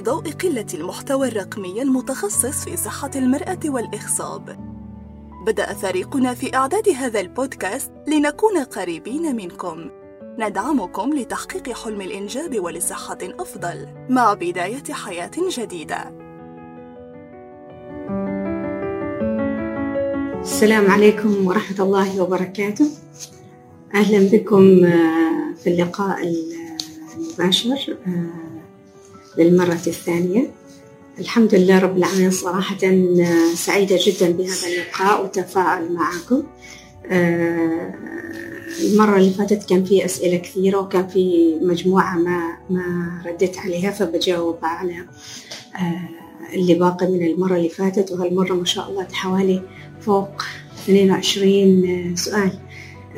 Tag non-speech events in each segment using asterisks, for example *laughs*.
في ضوء قلة المحتوى الرقمي المتخصص في صحة المرأة والإخصاب بدأ فريقنا في إعداد هذا البودكاست لنكون قريبين منكم. ندعمكم لتحقيق حلم الإنجاب ولصحة أفضل مع بداية حياة جديدة. السلام عليكم ورحمة الله وبركاته. أهلا بكم آه، في اللقاء المباشر آه، للمرة الثانية. الحمد لله رب العالمين صراحة آه، سعيدة جدا بهذا اللقاء والتفاعل معكم. المرة اللي فاتت كان في أسئلة كثيرة وكان في مجموعة ما ما رديت عليها فبجاوب على اللي باقي من المرة اللي فاتت. وهالمرة ما شاء الله حوالي فوق 22 سؤال.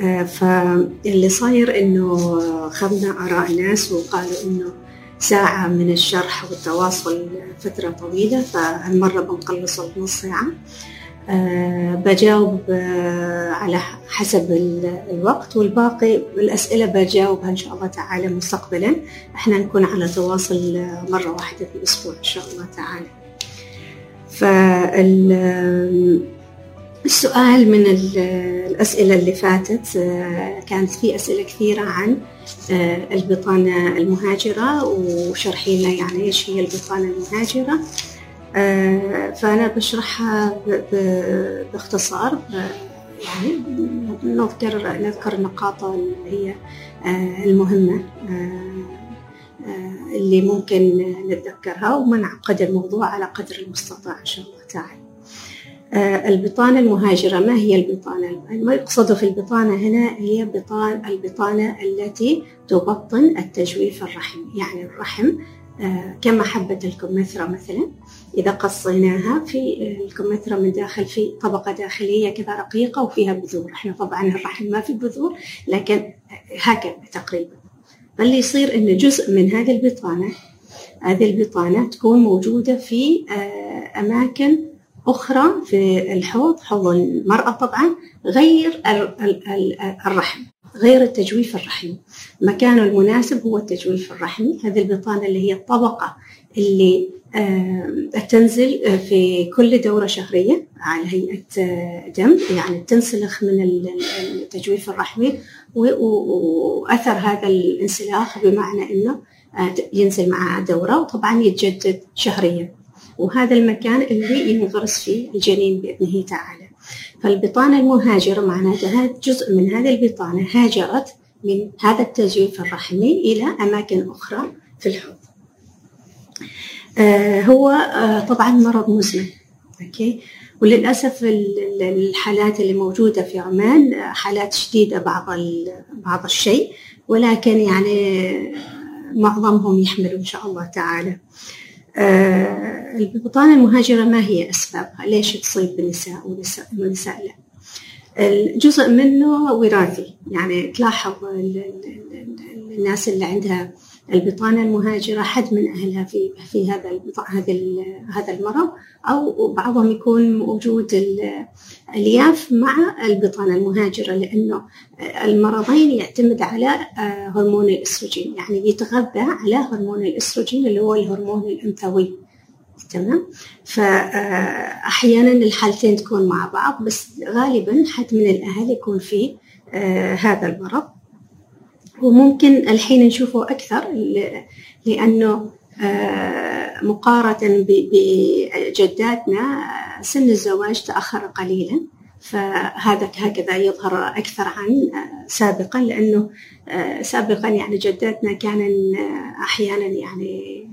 آه، فاللي صاير إنه خذنا آراء ناس وقالوا إنه ساعة من الشرح والتواصل فترة طويلة فهالمرة بنقلص نص ساعة أه بجاوب أه على حسب الوقت والباقي الأسئلة بجاوبها إن شاء الله تعالى مستقبلا. إحنا نكون على تواصل مرة واحدة في الأسبوع إن شاء الله تعالى. فال السؤال من الأسئلة اللي فاتت آه، كانت في أسئلة كثيرة عن آه، البطانة المهاجرة وشرحي لنا يعني إيش هي البطانة المهاجرة. آه، فأنا بشرحها باختصار يعني نذكر نذكر النقاط اللي هي المهمة اللي ممكن نتذكرها وما نعقد الموضوع على قدر المستطاع إن شاء الله تعالى. آه، البطانة المهاجرة. ما هي البطانة؟ ما يقصد في البطانة هنا هي بطان البطانة التي تبطن التجويف الرحمي يعني الرحم آه، كما حبة الكمثرى مثلا. إذا قصيناها في الكمثرى من داخل في طبقة داخلية كذا رقيقة وفيها بذور. إحنا طبعا الرحم ما في بذور لكن هكذا تقريبا. فاللي يصير أن جزء من هذه البطانة هذه البطانة تكون موجودة في آه، أماكن أخرى في الحوض حوض المرأة طبعا غير الرحم غير التجويف الرحمي. مكانه المناسب هو التجويف الرحمي. هذه البطانة اللي هي الطبقة اللي تنزل في كل دورة شهرية على هيئة آه، دم يعني تنسلخ من التجويف الرحمي وأثر هذا الانسلاخ بمعنى أنه آه، ينزل معها دورة وطبعا يتجدد شهريا. وهذا المكان اللي ينغرس فيه الجنين بإذنه تعالى. فالبطانة المهاجرة معناتها جزء من هذه البطانة هاجرت من هذا التجويف الرحمي إلى أماكن أخرى في الحوض. آه هو آه طبعا مرض مزمن أوكي؟ وللأسف الحالات اللي موجودة في عمان حالات شديدة بعض بعض الشيء ولكن يعني معظمهم يحملوا إن شاء الله تعالى. آه، البطانة المهاجرة ما هي أسبابها؟ ليش تصيب بالنساء ونساء, ونساء لا؟ الجزء منه وراثي يعني تلاحظ الناس اللي عندها البطانة المهاجرة حد من أهلها في في هذا هذا هذا المرض أو بعضهم يكون موجود الياف مع البطانة المهاجرة لأنه المرضين يعتمد على آه، هرمون الأستروجين يعني يتغذى على هرمون الأستروجين اللي هو الهرمون الأنثوي. تمام؟ فأحيانا الحالتين تكون مع بعض بس غالبا حد من الأهل يكون فيه آه، هذا المرض. وممكن الحين نشوفه أكثر لأنه آه، مقارنة بجداتنا سن الزواج تأخر قليلا. فهذا هكذا يظهر أكثر عن آه، سابقا لأنه آه، سابقا يعني جداتنا كان أحيانا يعني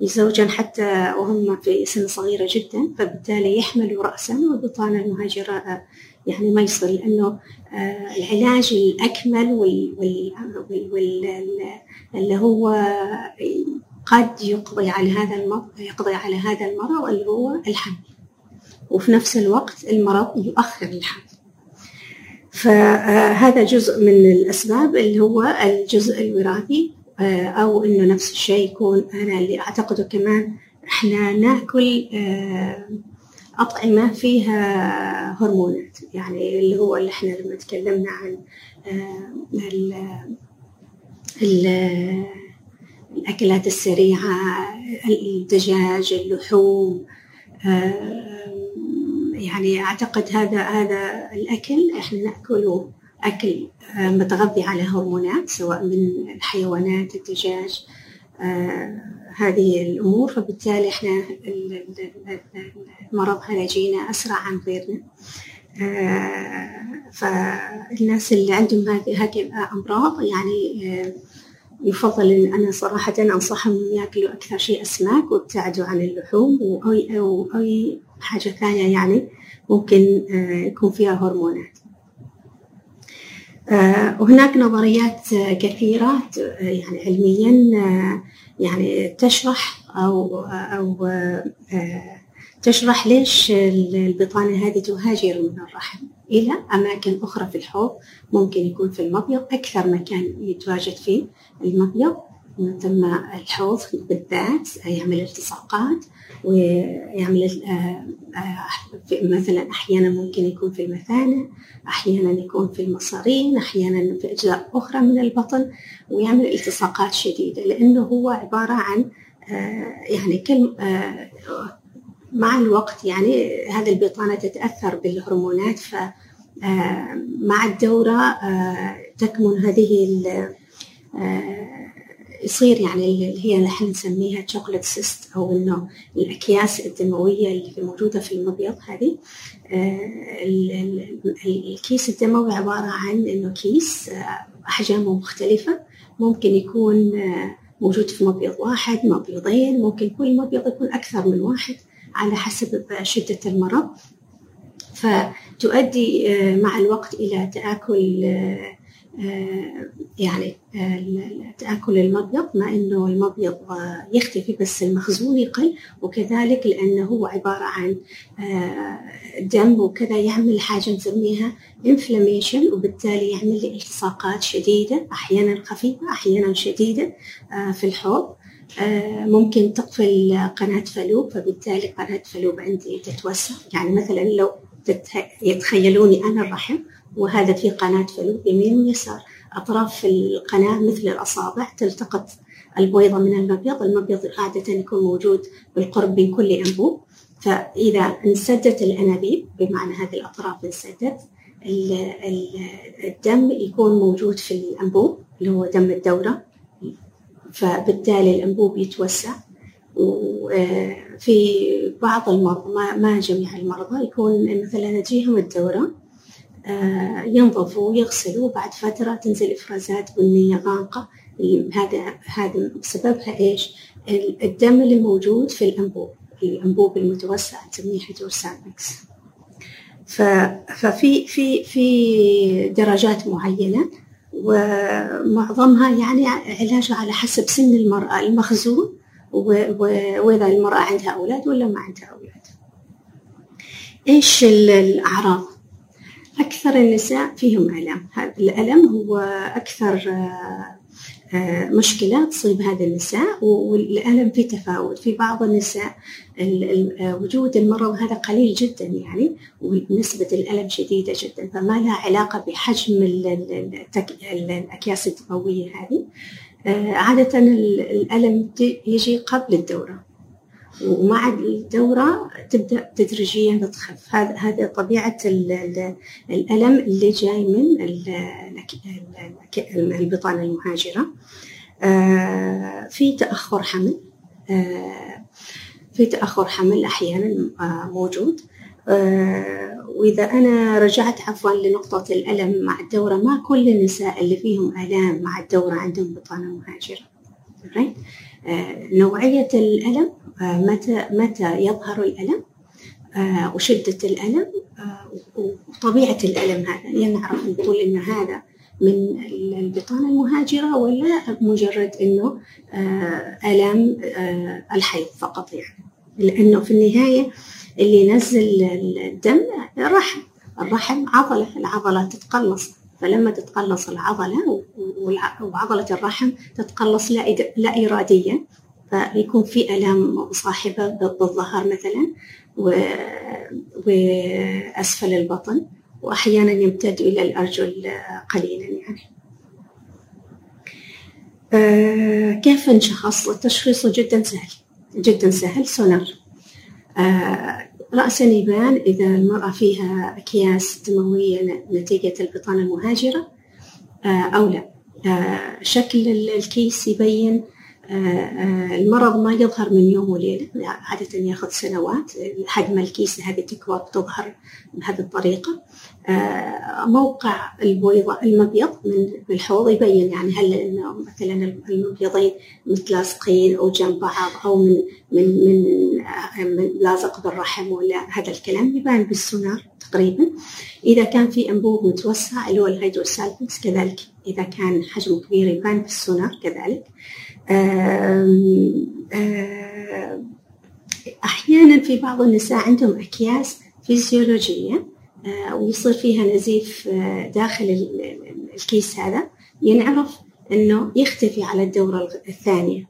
يزوجن حتى وهم في سن صغيرة جدا فبالتالي يحملوا رأسا والبطانة المهاجرة يعني ما يصير لأنه آه، العلاج الأكمل وال وال وال اللي هو قد يقضي على هذا المرض يقضي على هذا المرض اللي هو الحمل. وفي نفس الوقت المرض يؤخر الحمل. فهذا جزء من الأسباب اللي هو الجزء الوراثي. آه، أو إنه نفس الشيء يكون أنا اللي أعتقده كمان إحنا نأكل آه، أطعمة فيها هرمونات يعني اللي هو اللي إحنا لما تكلمنا عن آه، ال الأكلات السريعة الدجاج اللحوم يعني أعتقد هذا هذا الأكل إحنا نأكله. أكل متغذي على هرمونات سواء من الحيوانات الدجاج هذه الأمور. فبالتالي إحنا المرض هذا يجينا أسرع عن غيرنا. فالناس اللي عندهم هذه الأمراض يعني يفضل إن أنا صراحة أنصحهم يأكلوا أكثر شيء أسماك ويبتعدوا عن اللحوم أو أي, أو أي حاجة ثانية يعني ممكن يكون فيها هرمونات. وهناك نظريات كثيرة يعني علميا يعني تشرح أو أو تشرح ليش البطانة هذه تهاجر من الرحم. إلى أماكن أخرى في الحوض ممكن يكون في المبيض أكثر مكان يتواجد فيه المبيض. ثم الحوض بالذات يعمل التصاقات ويعمل مثلا أحيانا ممكن يكون في المثانة أحيانا يكون في المصارين أحيانا في أجزاء أخرى من البطن ويعمل التصاقات شديدة لأنه هو عبارة عن يعني كل مع الوقت يعني هذه البطانة تتأثر بالهرمونات ف مع الدورة تكمن هذه يصير يعني اللي هي نحن نسميها chocolate cyst أو إنه الأكياس الدموية اللي موجودة في المبيض هذه. الكيس الدموي عبارة عن إنه كيس احجامه مختلفة. ممكن يكون موجود في مبيض واحد مبيضين ممكن كل مبيض يكون أكثر من واحد على حسب شدة المرض. فتؤدي مع الوقت إلى تآكل يعني تآكل المبيض مع إنه المبيض يختفي بس المخزون يقل وكذلك لأنه هو عبارة عن دم وكذا يعمل حاجة نسميها inflammation وبالتالي يعمل لي التصاقات شديدة أحيانا خفيفة أحيانا شديدة في الحوض. ممكن تقفل قناة فلوب فبالتالي قناة فلوب عندي تتوسع. يعني مثلا لو يتخيلوني أنا الرحم وهذا في قناة فلوب يمين ويسار. أطراف القناة مثل الأصابع تلتقط البويضة من المبيض المبيض عادة يكون موجود بالقرب من كل أنبوب فإذا انسدت الأنابيب بمعنى هذه الأطراف انسدت الدم يكون موجود في الأنبوب اللي هو دم الدورة. فبالتالي الأنبوب يتوسع وفي بعض المرضى ما جميع المرضى يكون مثلا تجيهم الدورة. ينظفوا ويغسلوا بعد فترة تنزل إفرازات بنية غامقة هذا هذا سببها إيش؟ الدم اللي موجود في الأنبوب الأنبوب المتوسع نسميه حجر سابكس ففي في في درجات معينة ومعظمها يعني علاجها على حسب سن المرأة المخزون وإذا المرأة عندها أولاد ولا ما عندها أولاد إيش الأعراض؟ أكثر النساء فيهم ألم. الألم هو أكثر مشكلة تصيب هذه النساء والألم في تفاوت. في بعض النساء وجود المرض هذا قليل جدا يعني ونسبة الألم شديدة جدا فما لها علاقة بحجم الأكياس الدموية هذه. عادة الألم يجي قبل الدورة. ومع الدورة تبدأ تدريجيا تخف هذا طبيعة الألم اللي جاي من البطانة المهاجرة. في تأخر حمل. في تأخر حمل أحيانا موجود. وإذا أنا رجعت عفوا لنقطة الألم مع الدورة ما كل النساء اللي فيهم آلام مع الدورة عندهم بطانة مهاجرة. نوعية الألم متى متى يظهر الألم؟ وشدة الألم وطبيعة الألم هذا. يعني نعرف نقول إن هذا من البطانة المهاجرة ولا مجرد إنه آلام الحيض فقط يعني. لأنه في النهاية اللي ينزل الدم الرحم. الرحم عضلة العضلة تتقلص. فلما تتقلص العضلة وعضلة الرحم تتقلص لا إراديا فيكون في آلام مصاحبة بالظهر مثلا وأسفل البطن وأحيانا يمتد إلى الأرجل قليلا يعني. آه كيف نشخص التشخيص جدا سهل جدا سهل سونار. آه رأسا يبان إذا المرأة فيها أكياس دموية نتيجة البطانة المهاجرة آه أو لا. آه شكل الكيس يبين آه، المرض ما يظهر من يوم وليلة. عادة ياخذ سنوات. حجم الكيس هذه تكبر تظهر بهذه الطريقة. موقع البويضة المبيض من الحوض يبين يعني هل انه مثلا المبيضين متلاصقين أو جنب بعض أو من من من, آه، من لازق بالرحم ولا هذا الكلام يبان بالسونار تقريبا. إذا كان في أنبوب متوسع اللي هو الهيدروسالفنس كذلك. إذا كان حجمه كبير يبان بالسونار كذلك. أحيانا في بعض النساء عندهم أكياس فيزيولوجية. آه، ويصير فيها نزيف آه، داخل الكيس هذا. ينعرف إنه يختفي على الدورة الثانية.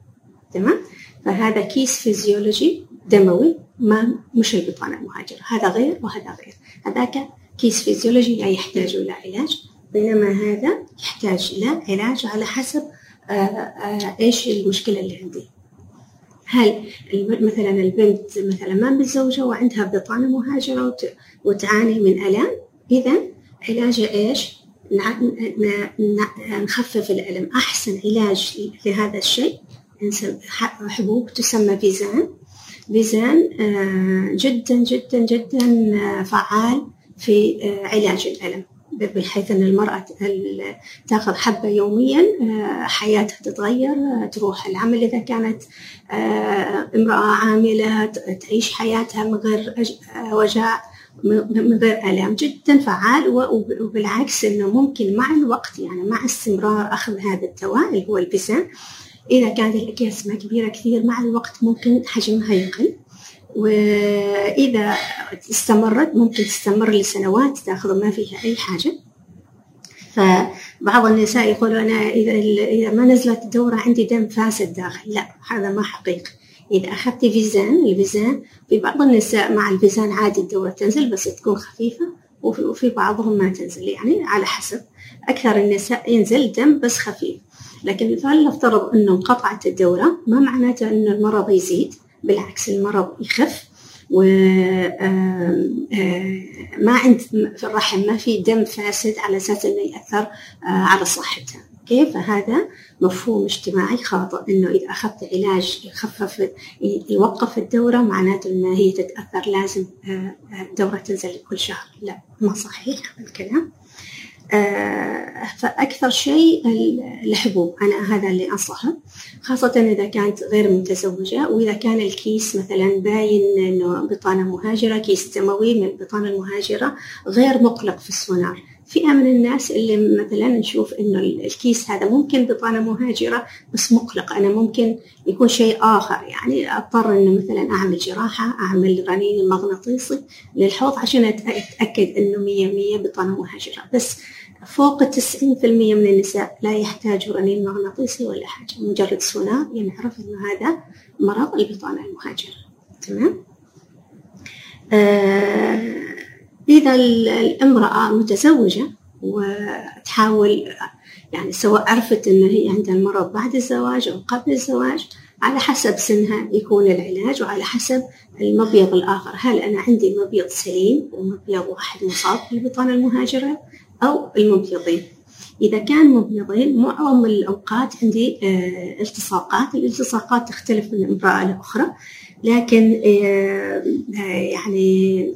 تمام؟ فهذا كيس فيزيولوجي دموي ما مش البطانة المهاجرة هذا غير وهذا غير. هذاك كيس فيزيولوجي لا يحتاج إلى علاج بينما هذا يحتاج إلى علاج على حسب آه، آه، إيش المشكلة اللي عندي. هل مثلا البنت مثلا ما متزوجة وعندها بطانة مهاجرة وتعاني من الام اذا علاجها إيش؟ نخفف الألم. أحسن علاج لهذا الشيء حبوب تسمى فيزان. فيزان آه، جدا جدا جدا فعال في علاج الألم. بحيث أن المرأة تاخذ حبة يوميا آه، حياتها تتغير آه، تروح العمل إذا كانت آه، امرأة عاملة تعيش حياتها من غير وجع من غير آلام. جدا فعال وبالعكس أنه ممكن مع الوقت يعني مع استمرار أخذ هذا الدواء اللي هو البسان إذا كانت الأكياس ما كبيرة كثير مع الوقت ممكن حجمها يقل. وإذا استمرت ممكن تستمر لسنوات تأخذ ما فيها أي حاجة. فبعض النساء يقولوا أنا إذا إذا ما نزلت الدورة عندي دم فاسد داخل. لا هذا ما حقيقي. إذا أخذت فيزان الفيزان في بعض النساء مع الفيزان عادي الدورة تنزل بس تكون خفيفة وفي بعضهم ما تنزل. يعني على حسب. أكثر النساء ينزل دم بس خفيف. لكن فلنفترض أنه انقطعت الدورة ما معناته أن المرض يزيد. بالعكس المرض يخف و ما عند في الرحم ما في دم فاسد على أساس إنه يأثر على صحتها. كيف فهذا مفهوم اجتماعي خاطئ إنه إذا أخذت علاج يخفف يوقف الدورة معناته إن هي تتأثر لازم الدورة تنزل كل شهر. لا ما صحيح هذا الكلام. آه، فأكثر شيء الحبوب أنا هذا اللي أنصحه خاصة إذا كانت غير متزوجة وإذا كان الكيس مثلا باين إنه بطانة مهاجرة كيس دموي من البطانة المهاجرة غير مقلق في السونار. فئة من الناس اللي مثلا نشوف إنه الكيس هذا ممكن بطانة مهاجرة بس مقلق أنا ممكن يكون شيء آخر. يعني أضطر إنه مثلا أعمل جراحة أعمل رنين مغناطيسي للحوض عشان أتأكد إنه مية مية بطانة مهاجرة. بس فوق التسعين في المية من النساء لا يحتاجوا رنين مغناطيسي ولا حاجة. مجرد سونار ينعرف إنه هذا مرض البطانة المهاجرة. تمام؟ آه إذا الامرأة متزوجة وتحاول يعني سواء عرفت إن هي عندها المرض بعد الزواج أو قبل الزواج على حسب سنها يكون العلاج وعلى حسب المبيض الآخر. هل أنا عندي مبيض سليم ومبيض واحد مصاب بالبطانة المهاجرة أو المبيضين؟ إذا كان مبيضين معظم الأوقات عندي آه، التصاقات. الالتصاقات تختلف من امرأة لأخرى لكن آه، آه، يعني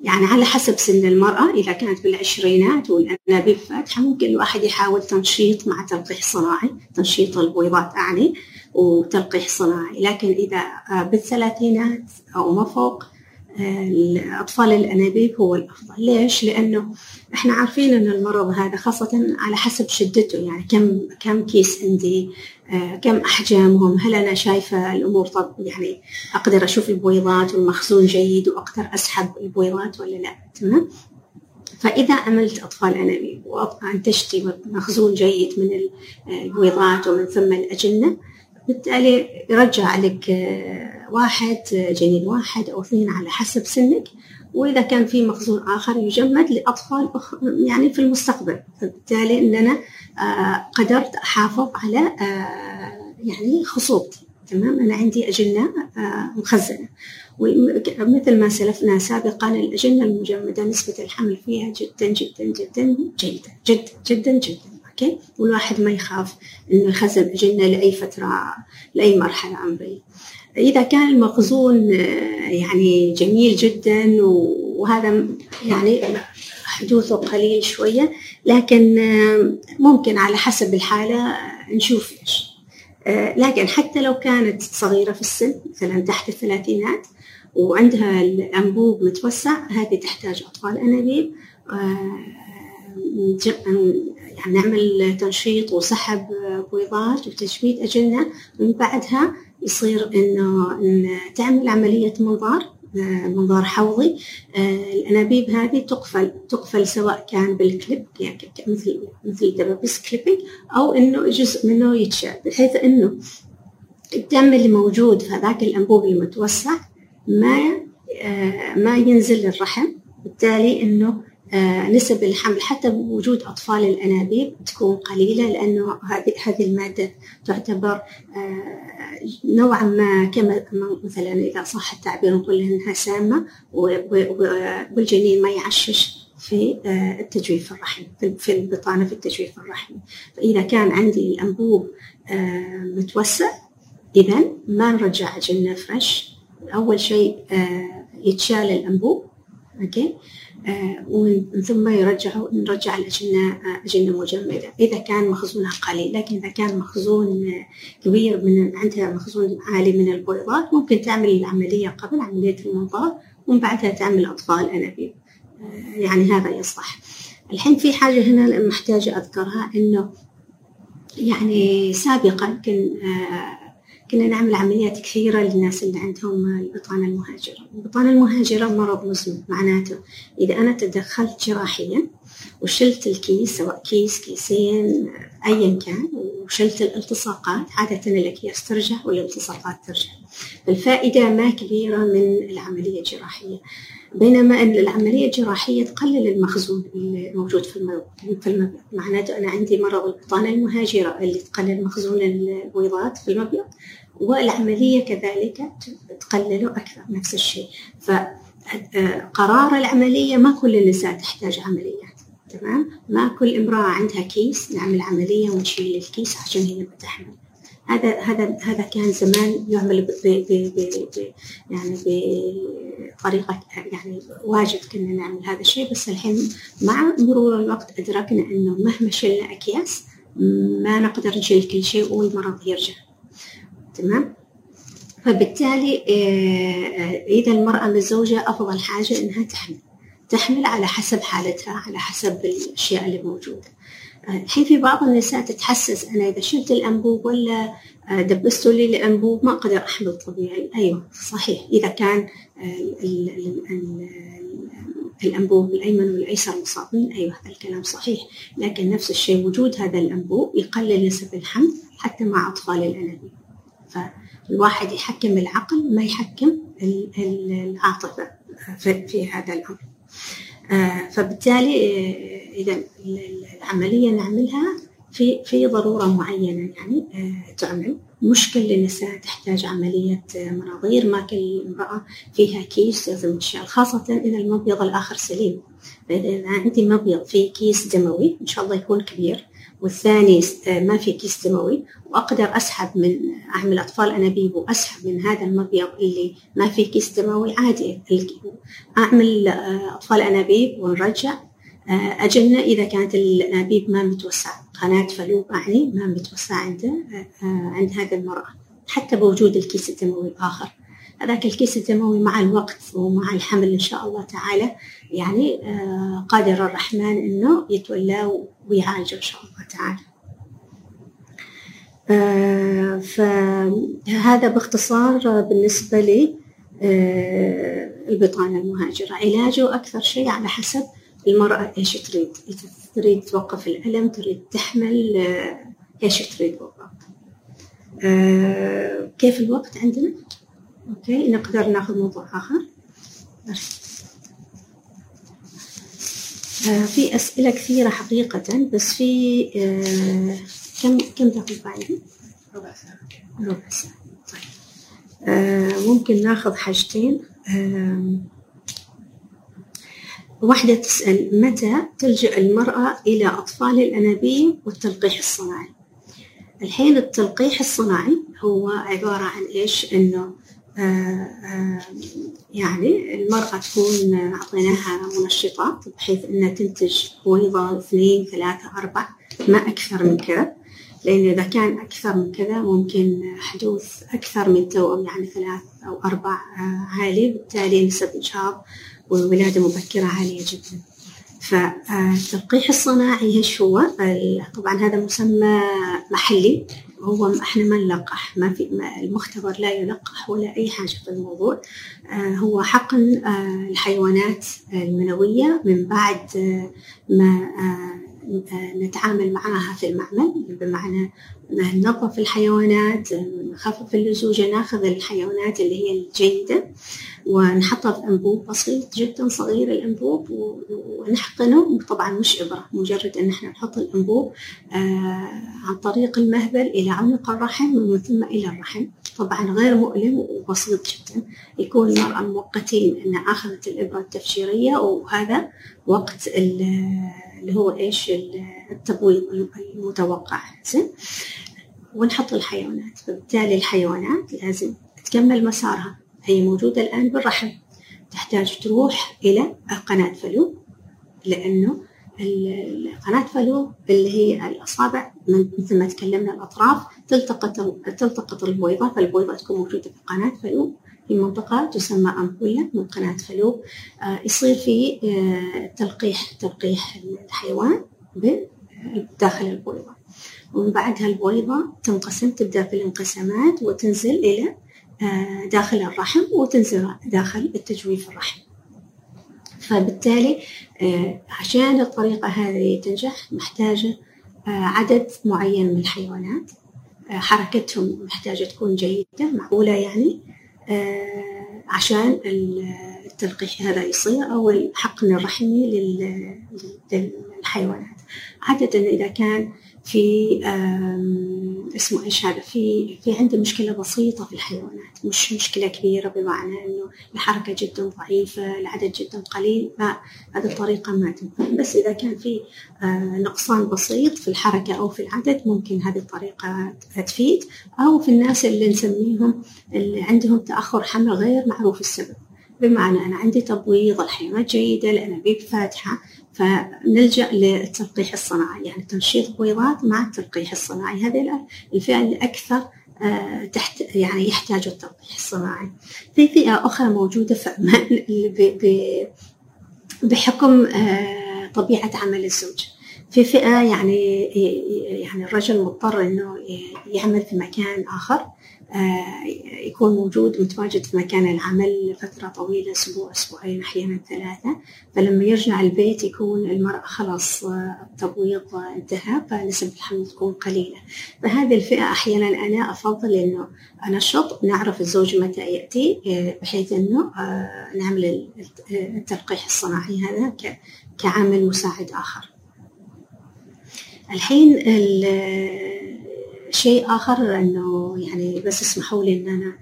يعني على حسب سن المرأة إذا كانت بالعشرينات والأنابيب فاتحة ممكن الواحد يحاول تنشيط مع تلقيح صناعي تنشيط البويضات أعني وتلقيح صناعي. لكن إذا بالثلاثينات أو ما فوق أطفال الأنابيب هو الأفضل ليش؟ لأنه إحنا عارفين أن المرض هذا خاصة على حسب شدته يعني كم كم كيس عندي آه، كم أحجامهم هل أنا شايفة الأمور طب يعني أقدر أشوف البويضات والمخزون جيد وأقدر أسحب البويضات ولا لا تمام؟ فإذا عملت أطفال أنابيب وأنتجتي مخزون جيد من البويضات ومن ثم الأجنة بالتالي يرجع لك آه، واحد جنين واحد أو اثنين على حسب سنك. وإذا كان في مخزون آخر يجمد لأطفال يعني في المستقبل. فبالتالي أننا قدرت أحافظ على يعني خصوبتي تمام؟ أنا عندي أجنة مخزنة. ومثل ما سلفنا سابقا الأجنة المجمدة نسبة الحمل فيها جدا جدا جدا جيدة جدا جدا جدا. أوكي؟ والواحد ما يخاف إنه يخزن أجنة لأي فترة لأي مرحلة عمرية. إذا كان المخزون يعني جميل جدا وهذا يعني حدوثه قليل شوية لكن ممكن على حسب الحالة نشوف. إيش لكن حتى لو كانت صغيرة في السن مثلا تحت الثلاثينات وعندها الأنبوب متوسع هذه تحتاج أطفال أنابيب يعني نعمل تنشيط وسحب بويضات وتجميد أجنة من بعدها يصير إنه إن تعمل عملية منظار منظار حوضي. الأنابيب هذه تقفل تقفل سواء كان بالكليب يعني مثل مثل دبابيس clipping أو إنه جزء منه يتشال بحيث إنه الدم اللي موجود في هذاك الأنبوب المتوسع ما ما ينزل للرحم بالتالي إنه نسب الحمل حتى بوجود أطفال الأنابيب تكون قليلة لأنه هذه هذه المادة تعتبر نوعا ما كما مثلا إذا صح التعبير نقول إنها سامة والجنين ما يعشش في التجويف الرحمي في البطانة في التجويف الرحمي فإذا كان عندي الأنبوب متوسع إذا ما نرجع أجنة fresh. أول شيء يتشال الأنبوب okay؟ آه ومن ثم يرجعوا نرجع الأجنة أجنة مجمدة إذا كان مخزونها قليل لكن إذا كان مخزون كبير من عندها مخزون عالي من البويضات ممكن تعمل العملية قبل عملية المنظار ومن بعدها تعمل أطفال أنابيب. آه يعني هذا يصلح. الحين في حاجة هنا محتاجة أذكرها إنه يعني سابقا كان آه كنا نعمل عمليات كثيرة للناس اللي عندهم البطانة المهاجرة. البطانة المهاجرة مرض مزمن معناته إذا أنا تدخلت جراحيا وشلت الكيس سواء كيس كيسين أيا كان وشلت الالتصاقات عادة الأكياس ترجع والالتصاقات ترجع. الفائدة ما كبيرة من العملية الجراحية بينما أن العملية الجراحية تقلل المخزون الموجود في في المبيض معناته أنا عندي مرض البطانة المهاجرة اللي تقلل مخزون البويضات في المبيض والعملية كذلك تقلله أكثر نفس الشيء. فقرار العملية ما كل النساء تحتاج عمليات تمام؟ ما كل امرأة عندها كيس نعمل عملية ونشيل الكيس عشان هي بتحمل هذا هذا هذا كان زمان يعمل ب ب ب يعني بطريقة يعني واجد كنا نعمل هذا الشيء. بس الحين مع مرور الوقت أدركنا إنه مهما شلنا أكياس ما نقدر نشيل كل شيء والمرض يرجع. تمام؟ فبالتالي إذا المرأة متزوجة أفضل حاجة إنها تحمل. تحمل على حسب حالتها على حسب الأشياء اللي موجودة. الحين في بعض النساء تتحسس أنا إذا شلت الأنبوب ولا دبستوا لي الأنبوب ما أقدر أحمل طبيعي. أيوة صحيح. إذا كان الأنبوب الأيمن والأيسر مصابين أيوة هذا الكلام صحيح. لكن نفس الشيء وجود هذا الأنبوب يقلل نسب الحمل حتى مع أطفال الأنابيب. فالواحد يحكم العقل ما يحكم العاطفة في هذا الأمر. فبالتالي إذا العملية نعملها في في ضرورة معينة يعني تعمل. مش كل النساء تحتاج عملية مناظير. ما كل امرأة فيها كيس لازم تشال خاصة إذا المبيض الآخر سليم. فإذا عندي مبيض فيه كيس دموي إن شاء الله يكون كبير. والثاني ما في كيس دموي. وأقدر أسحب من أعمل أطفال انابيب واسحب من هذا المبيض اللي ما في كيس دموي عادي. أعمل أطفال انابيب ونرجع. أجنة إذا كانت الانابيب ما متوسعه قناة فلوب يعني ما متوسعه عند عند هذه المرأة. حتى بوجود الكيس الدموي الآخر. هذاك الكيس الدموي مع الوقت ومع الحمل إن شاء الله تعالى. يعني قادر الرحمن إنه يتولاه ويعالجه إن شاء الله تعالى. فهذا باختصار بالنسبة لي البطانة المهاجرة. علاجه أكثر شيء على حسب المرأة إيش تريد؟ تريد توقف الألم تريد تحمل إيش تريد بالضبط؟ كيف الوقت عندنا؟ okay نقدر ناخذ موضوع آخر آه في أسئلة كثيرة حقيقة بس في آه كم كم دقيقة عندي؟ ربع ساعة ربع ساعة طيب آه ممكن ناخذ حاجتين آه واحدة تسأل متى تلجأ المرأة إلى أطفال الأنابيب والتلقيح الصناعي؟ الحين التلقيح الصناعي هو عبارة عن إيش؟ إنه يعني المرأة تكون أعطيناها منشطات بحيث إنها تنتج بويضة اثنين ثلاثة أربع ما أكثر من كذا. لأن إذا كان أكثر من كذا ممكن حدوث أكثر من توأم يعني ثلاث أو أربع آه عالي بالتالي نسب إجهاض وولادة مبكرة عالية جدا. فالتلقيح الصناعي إيش هو؟ طبعا هذا مسمى محلي هو إحنا ما نلقح ما في المختبر لا يلقح ولا أي حاجة في الموضوع هو حقن الحيوانات المنوية من بعد ما نتعامل معها في المعمل بمعنى ننظف الحيوانات نخفف اللزوجة ناخذ الحيوانات اللي هي الجيدة ونحطها في أنبوب بسيط جدا صغير الأنبوب ونحقنه. طبعا مش إبرة مجرد أن إحنا نحط الأنبوب آه عن طريق المهبل إلى عنق الرحم ومن ثم إلى الرحم. طبعا غير مؤلم وبسيط جدا. يكون المرأة مؤقتين أن أخذت الإبرة التبشيرية وهذا وقت اللي هو إيش؟ التبويض المتوقع. زين؟ ونحط الحيوانات. فبالتالي الحيوانات لازم تكمل مسارها. هي موجودة الآن بالرحم. تحتاج تروح إلى قناة فلو لأنه قناة فلو اللي هي الأصابع مثل ما تكلمنا الأطراف تلتقط تلتقط البويضة فالبويضة تكون موجودة في قناة فلو في منطقة تسمى أمبولة من قناة فلو يصير في تلقيح تلقيح الحيوان داخل البويضة. ومن بعدها البويضة تنقسم تبدأ في الانقسامات وتنزل إلى داخل الرحم وتنزل داخل التجويف الرحم. فبالتالي عشان الطريقة هذه تنجح محتاجة عدد معين من الحيوانات. حركتهم محتاجة تكون جيدة معقولة يعني عشان التلقيح هذا يصير أو الحقن الرحمي للحيوانات. عادة إذا كان في اسمه إيش هذا؟ في في عنده مشكلة بسيطة في الحيوانات مش مشكلة كبيرة بمعنى إنه الحركة جدا ضعيفة العدد جدا قليل لا هذه الطريقة ما تنفع. بس إذا كان في نقصان بسيط في الحركة أو في العدد ممكن هذه الطريقة تفيد. أو في الناس اللي نسميهم اللي عندهم تأخر حمل غير معروف السبب. بمعنى أنا عندي تبويض الحيوانات جيدة الأنابيب فاتحة. فنلجأ للتلقيح الصناعي يعني تنشيط بويضات مع التلقيح الصناعي. هذه الفئة اللي أكثر تحت يعني يحتاج التلقيح الصناعي. في فئة أخرى موجودة في *laughs* عمان بحكم طبيعة عمل الزوج. في فئة يعني يعني الرجل مضطر إنه يعمل في مكان آخر. يكون موجود متواجد في مكان العمل لفترة طويلة أسبوع أسبوعين أحيانا ثلاثة. فلما يرجع البيت يكون المرأة خلاص التبويض انتهى فنسبة الحمل تكون قليلة. فهذه الفئة أحيانا أنا أفضل إنه أنشط نعرف الزوج متى يأتي بحيث إنه نعمل التلقيح الصناعي هذا كعامل مساعد آخر. الحين شيء آخر أنه يعني بس اسمحوا لي أن أنا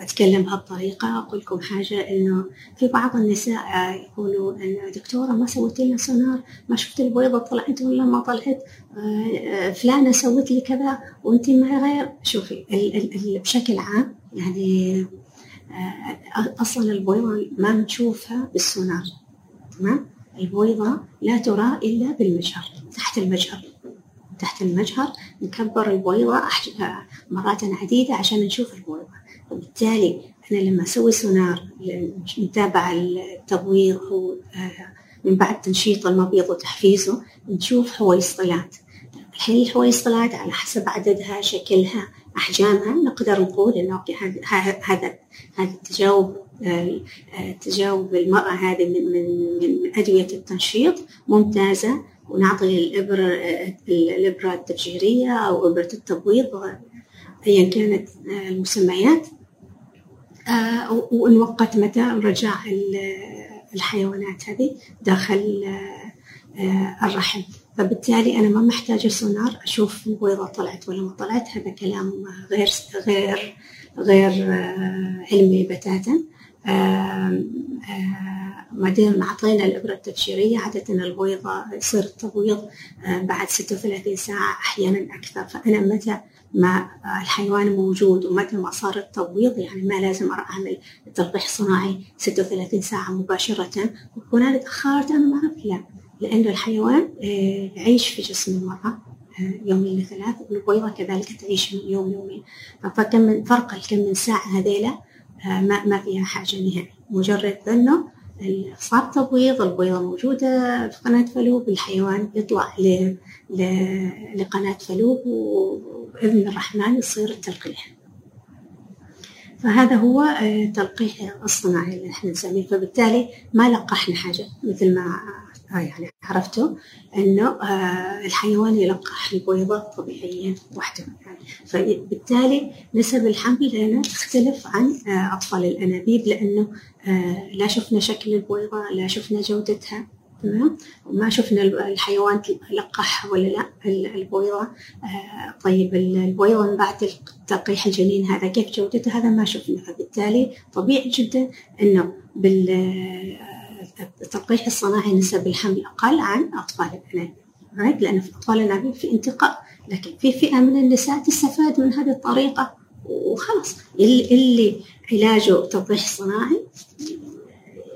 أتكلم بهالطريقة. أقول لكم حاجة إنه في بعض النساء يقولوا إن دكتورة ما سويت لنا سونار ما شفت البويضة طلعت ولا ما طلعت فلانة سوت لي كذا وأنت ما غير. شوفي ال ال ال بشكل عام يعني أصلا البويضة ما نشوفها بالسونار تمام؟ البويضة لا ترى إلا بالمجهر تحت المجهر. تحت المجهر نكبر البويضة مرات عديدة عشان نشوف البويضة. وبالتالي أنا لما أسوي سونار نتابع التبويض أو من بعد تنشيط المبيض وتحفيزه نشوف حويصلات الحين الحويصلات على حسب عددها شكلها أحجامها نقدر نقول إنه هذا هذا هذا التجاوب تجاوب المرأة هذه من من من أدوية التنشيط ممتازة. ونعطي الإبرة الإبرة التبشيرية أو إبرة التبويض أيا كانت المسميات. ونوقت متى نرجع الحيوانات هذه داخل الرحم. فبالتالي أنا ما محتاجة سونار أشوف البويضة طلعت ولا ما طلعت هذا كلام غير غير غير علمي بتاتا. دام أعطينا الإبرة التبشيرية عادة البويضة يصير التبويض بعد 36 ساعة أحيانا أكثر. فأنا متى ما الحيوان موجود ومتى ما صار التبويض يعني ما لازم أعمل تلقيح صناعي 36 ساعة مباشرة. أنا تأخرت أنا ما أعرف لا لأن الحيوان يعيش في جسم المرأة يومين لثلاث والبويضة كذلك تعيش من يوم يومين. فكم من فرق الكم من ساعة هذيلا ما ما فيها حاجة نهائي مجرد أنه صار تبويض البويضة موجودة في قناة فلوب الحيوان يطلع ل... ل... لقناة فلوب وبإذن الرحمن يصير التلقيح فهذا هو التلقيح الصناعي اللي إحنا نسميه. فبالتالي ما لقحنا حاجة مثل ما يعني عرفتوا إنه الحيوان يلقح البويضة طبيعيا وحده. يعني فبالتالي نسب الحمل هنا تختلف عن أطفال الأنابيب لأنه لا شفنا شكل البويضة لا شفنا جودتها تمام؟ وما شفنا الحيوان لقح ولا لا البويضة طيب البويضة من بعد تلقيح الجنين هذا كيف جودته؟ هذا ما شفنا. فبالتالي طبيعي جدا إنه بال التلقيح الصناعي نسب الحمل أقل عن أطفال الأنابيب لأن في أطفال الأنابيب في انتقاء لكن في فئة من النساء تستفاد من هذه الطريقة وخلاص. اللي, اللي علاجه تلقيح صناعي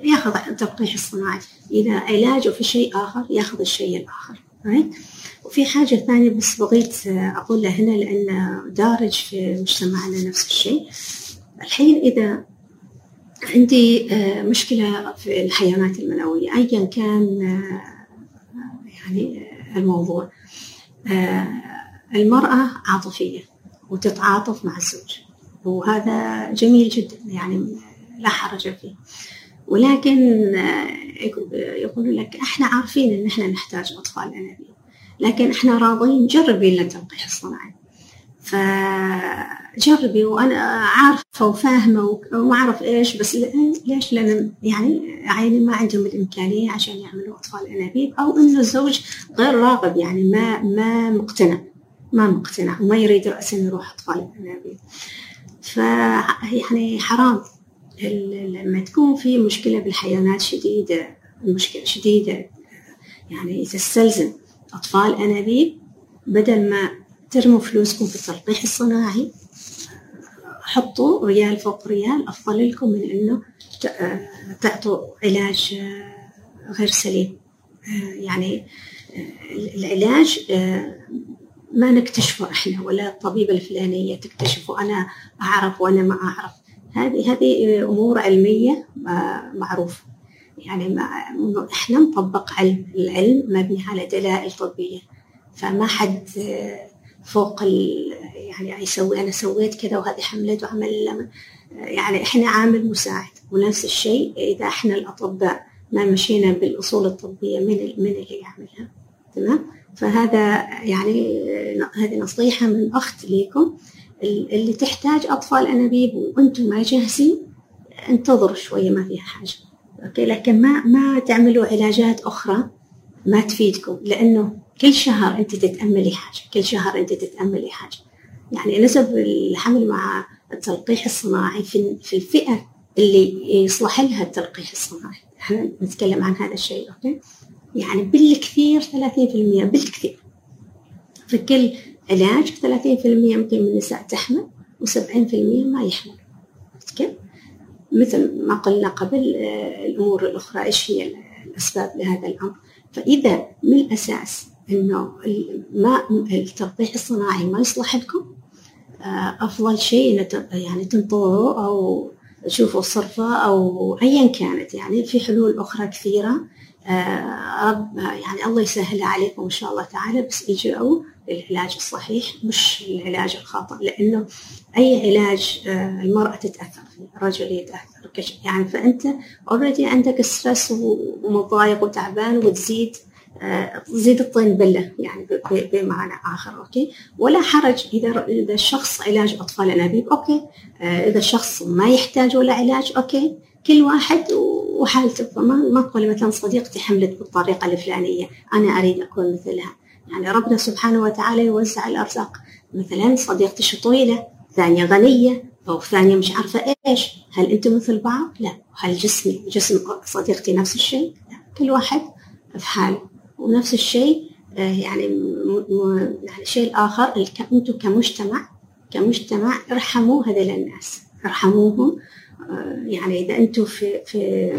ياخذ التلقيح الصناعي إذا علاجه في شيء آخر ياخذ الشيء الآخر. وفي حاجة ثانية بس بغيت أقولها هنا لأن دارج في مجتمعنا نفس الشيء. الحين إذا عندي مشكلة في الحيوانات المنوية أيا كان يعني الموضوع. المرأة عاطفية وتتعاطف مع الزوج وهذا جميل جدا يعني لا حرج فيه. ولكن يقولوا لك إحنا عارفين إن إحنا نحتاج أطفال انابيب لكن إحنا راضين جربي لنا التلقيح الصناعي فجربي وأنا عارفة وفاهمة وما اعرف إيش بس ليش؟ لأن يعني عيني ما عندهم الإمكانية عشان يعملوا أطفال أنابيب أو انه الزوج غير راغب يعني ما ما مقتنع ما مقتنع وما يريد راسا يروح أطفال الانابيب ف يعني حرام لما تكون في مشكلة بالحيوانات شديدة مشكلة شديدة يعني تستلزم أطفال أنابيب بدل ما ترموا فلوسكم في التلقيح الصناعي. حطوا ريال فوق ريال. أفضل لكم من إنه تعطوا علاج غير سليم. يعني العلاج ما نكتشفه إحنا ولا الطبيبة الفلانية تكتشفه. أنا أعرف وأنا ما أعرف. هذه هذه أمور علمية معروفة. يعني ما إحنا نطبق علم. العلم مبني على دلائل طبية. فما حد فوق ال يعني يسوي أنا سويت كذا وهذه حملت وعمل يعني إحنا عامل مساعد ونفس الشيء إذا إحنا الأطباء ما مشينا بالأصول الطبية من من اللي يعملها. تمام؟ فهذا يعني هذه نصيحة من أخت ليكم اللي تحتاج أطفال أنابيب وأنتم ما جاهزين انتظروا شوية ما فيها حاجة. أوكي؟ لكن ما ما تعملوا علاجات أخرى ما تفيدكم لأنه كل شهر أنت تتأملي حاجة كل شهر أنت تتأملي حاجة. يعني نسب الحمل مع التلقيح الصناعي في في الفئة اللي يصلح لها التلقيح الصناعي. إحنا نتكلم عن هذا الشيء أوكي؟ يعني بالكثير 30% بالكثير. في كل علاج 30% يمكن من النساء تحمل و70% ما يحمل. كيف؟ مثل ما قلنا قبل الأمور الأخرى إيش هي الأسباب لهذا الأمر؟ فإذا من الأساس إنه ما التلقيح الصناعي ما يصلح لكم؟ أفضل شيء يعني تنطروا أو تشوفوا صرفة أو ايا كانت. يعني في حلول أخرى كثيرة. رب يعني الله يسهلها عليكم إن شاء الله تعالى بس الجأوا للعلاج الصحيح مش العلاج الخاطئ لأنه أي علاج المرأة تتأثر فيه الرجل يتأثر. يعني فأنت already عندك stress ومضايق وتعبان وتزيد. تزيد الطين بله يعني بمعنى آخر okay؟ ولا حرج إذا إذا الشخص علاج أطفال انابيب okay؟ إذا الشخص ما يحتاج ولا علاج okay؟ كل واحد وحالته ما ما تقولي مثلا صديقتي حملت بالطريقة الفلانية أنا أريد أكون مثلها. يعني ربنا سبحانه وتعالى يوزع الأرزاق. مثلا صديقتي شو طويلة؟ ثانية غنية أو ثانية مش عارفة إيش. هل أنتم مثل بعض؟ لا. هل جسمي جسم صديقتي نفس الشيء؟ لا. كل واحد في حاله. ونفس الشيء آه، يعني يعني الشيء الآخر أنتم كمجتمع كمجتمع ارحموا هذول الناس ارحموهم. آه، يعني إذا أنتم في في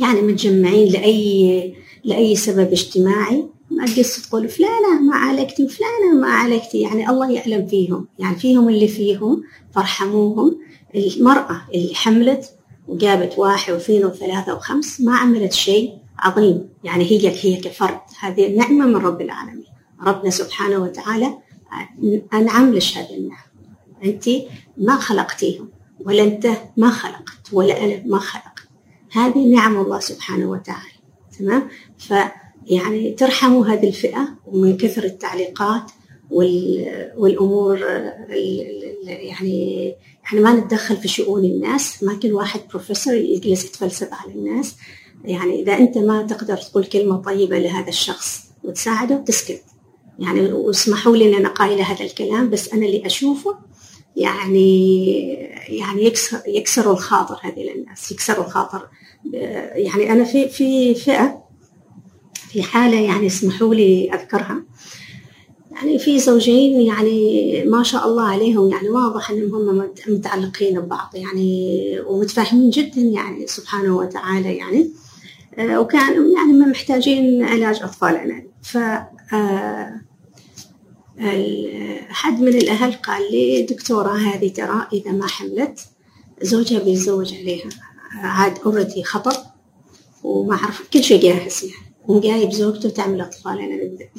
يعني متجمعين لأي لأي سبب اجتماعي ما قصة تقول فلانة ما عالجتي وفلانة ما عالجتي يعني الله يعلم فيهم. يعني فيهم اللي فيهم فارحموهم. المرأة اللي حملت وجابت واحد واثنين وثلاثة وخمس ما عملت شيء. عظيم. يعني هي هي كفرد. هذه نعمة من رب العالمين. ربنا سبحانه وتعالى أنعم لش هذه النعم أنت ما خلقتيهم ولا أنت ما خلقت ولا أنا ما خلقت. هذه نعم الله سبحانه وتعالى. تمام؟ فيعني ترحموا هذه الفئة ومن كثر التعليقات والأمور يعني إحنا ما نتدخل في شؤون الناس. ما كل واحد بروفيسور يجلس يتفلسف على الناس. يعني إذا أنت ما تقدر تقول كلمة طيبة لهذا الشخص وتساعده تسكت. يعني واسمحوا لي إن أنا قايلة هذا الكلام بس أنا اللي أشوفه يعني يعني يكسر يكسروا الخاطر هذه الناس يكسروا الخاطر. يعني أنا في في فئة في حالة يعني اسمحوا لي أذكرها. يعني في زوجين يعني ما شاء الله عليهم يعني واضح إنهم هم متعلقين ببعض يعني ومتفاهمين جدا يعني سبحانه وتعالى يعني. وكانوا يعني محتاجين علاج أطفال عناد ف حد من الأهل قال لي دكتورة هذه ترى إذا ما حملت زوجها بيتزوج عليها. عاد اوريدي خطب وما أعرف كل شيء جاهز يعني. وجايب زوجته تعمل أطفال. أنا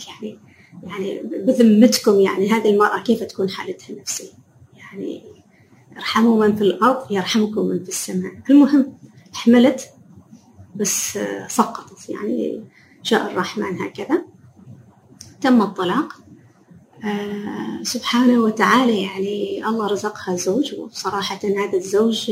يعني يعني بذمتكم يعني هذه المرأة كيف تكون حالتها النفسية؟ يعني ارحموا من في الأرض يرحمكم من في السماء. المهم حملت. بس سقطت يعني شاء الرحمن هكذا. تم الطلاق. آه سبحانه وتعالى يعني الله رزقها زوج وصراحة هذا الزوج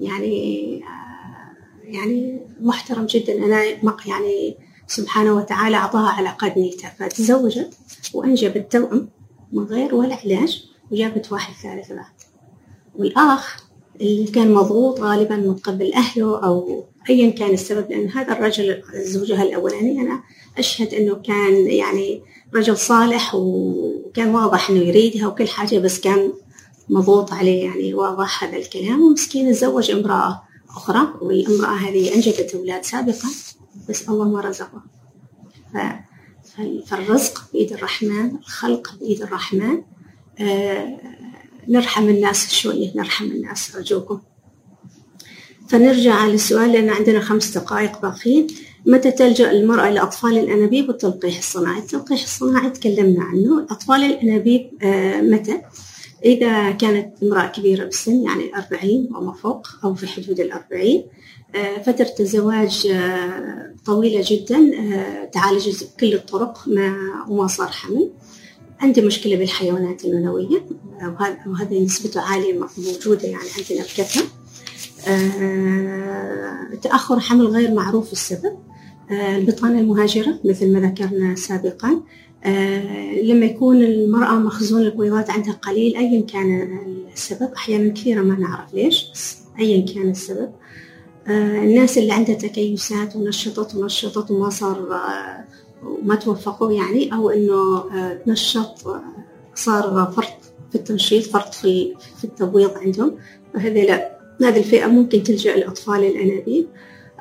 يعني آه يعني محترم جدا. أنا يعني سبحانه وتعالى أعطاها على قد نيتها فتزوجت وأنجبت توأم من غير ولا علاج وجابت واحد ثالث بعد. والآخ اللي كان مضغوط غالبا من قبل أهله أو أيا كان السبب لأن هذا الرجل زوجها الأولاني أنا أشهد أنه كان يعني رجل صالح وكان واضح إنه يريدها وكل حاجة بس كان مضغوط عليه. يعني واضح هذا الكلام. ومسكين تزوج امرأة أخرى والامرأة هذه أنجبت أولاد سابقا بس الله ما رزقه. فالرزق بيد الرحمن الخلق بيد الرحمن. آه نرحم الناس شوية نرحم الناس أرجوكم. فنرجع للسؤال لأن عندنا خمس دقائق باقيين متى تلجأ المرأة لأطفال الأنابيب والتلقيح الصناعي؟ التلقيح الصناعي تكلمنا عنه، أطفال الأنابيب آه، متى؟ إذا كانت امرأة كبيرة بالسن يعني الأربعين وما فوق أو في حدود الأربعين. آه، فترة الزواج آه، طويلة جدا. تعالجت بكل الطرق ما وما صار حمل. عندي مشكلة بالحيوانات المنوية وهذا نسبته عالية موجودة يعني عندنا بكثرة تأخر حمل غير معروف السبب. آه، البطانة المهاجرة مثل ما ذكرنا سابقا. آه، لما يكون المرأة مخزون البويضات عندها قليل أيا كان السبب. أحيانا كثيرة ما نعرف ليش بس أيا كان السبب. آه، الناس اللي عندها تكيسات ونشطت ونشطت وما صار وما توفقوا يعني أو إنه تنشط صار فرط في التنشيط فرط في التبويض عندهم. فهذه لا هذه الفئة ممكن تلجأ لأطفال الأنابيب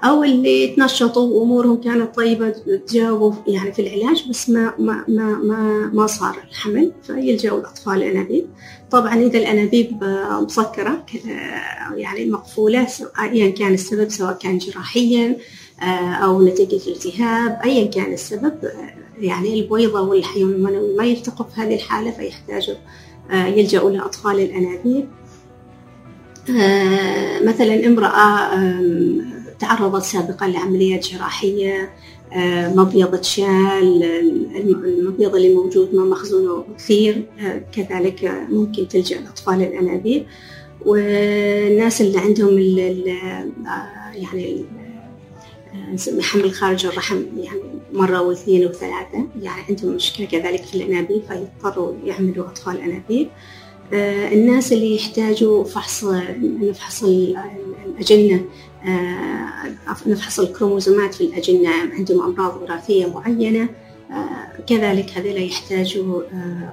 أو اللي تنشطوا وأمورهم كانت طيبة تجاوبوا يعني في العلاج بس ما ما ما ما, ما صار الحمل فيلجأوا لأطفال الأنابيب طبعا إذا الأنابيب مسكرة يعني مقفولة أيا كان السبب سواء كان جراحيا أو نتيجة التهاب أيا كان السبب يعني البويضة والحيوان المنوي ما يلتقوا في هذه الحالة فيحتاجوا يلجأوا لأطفال الأنابيب. مثلا امرأة تعرضت سابقا لعمليات جراحية آه، مبيض شال المبيض اللي موجود ما مخزونه كثير آه، كذلك ممكن تلجأ لأطفال الأنابيب. والناس اللي عندهم ال يعني حمل خارج الرحم يعني مرة واثنين وثلاثة يعني عندهم مشكلة كذلك في الأنابيب فيضطروا يعملوا أطفال أنابيب الناس اللي يحتاجوا فحص نفحص الأجنة نفحص الكروموزومات في الأجنة عندهم أمراض وراثية معينة كذلك هذول يحتاجوا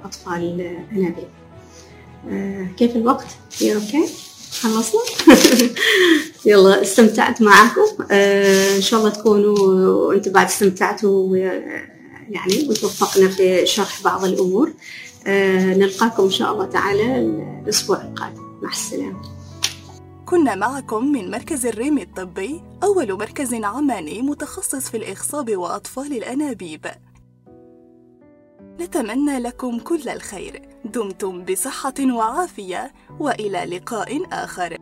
أطفال أنابيب كيف الوقت؟ هي okay؟ خلصنا؟ *laughs* يلا استمتعت معكم إن شاء الله تكونوا أنتم بعد استمتعتوا يعني وتوفقنا في شرح بعض الأمور. نلقاكم إن شاء الله تعالى الأسبوع القادم. مع السلامة. كنا معكم من مركز الريم الطبي أول مركز عماني متخصص في الإخصاب وأطفال الأنابيب. نتمنى لكم كل الخير. دمتم بصحة وعافية وإلى لقاء آخر.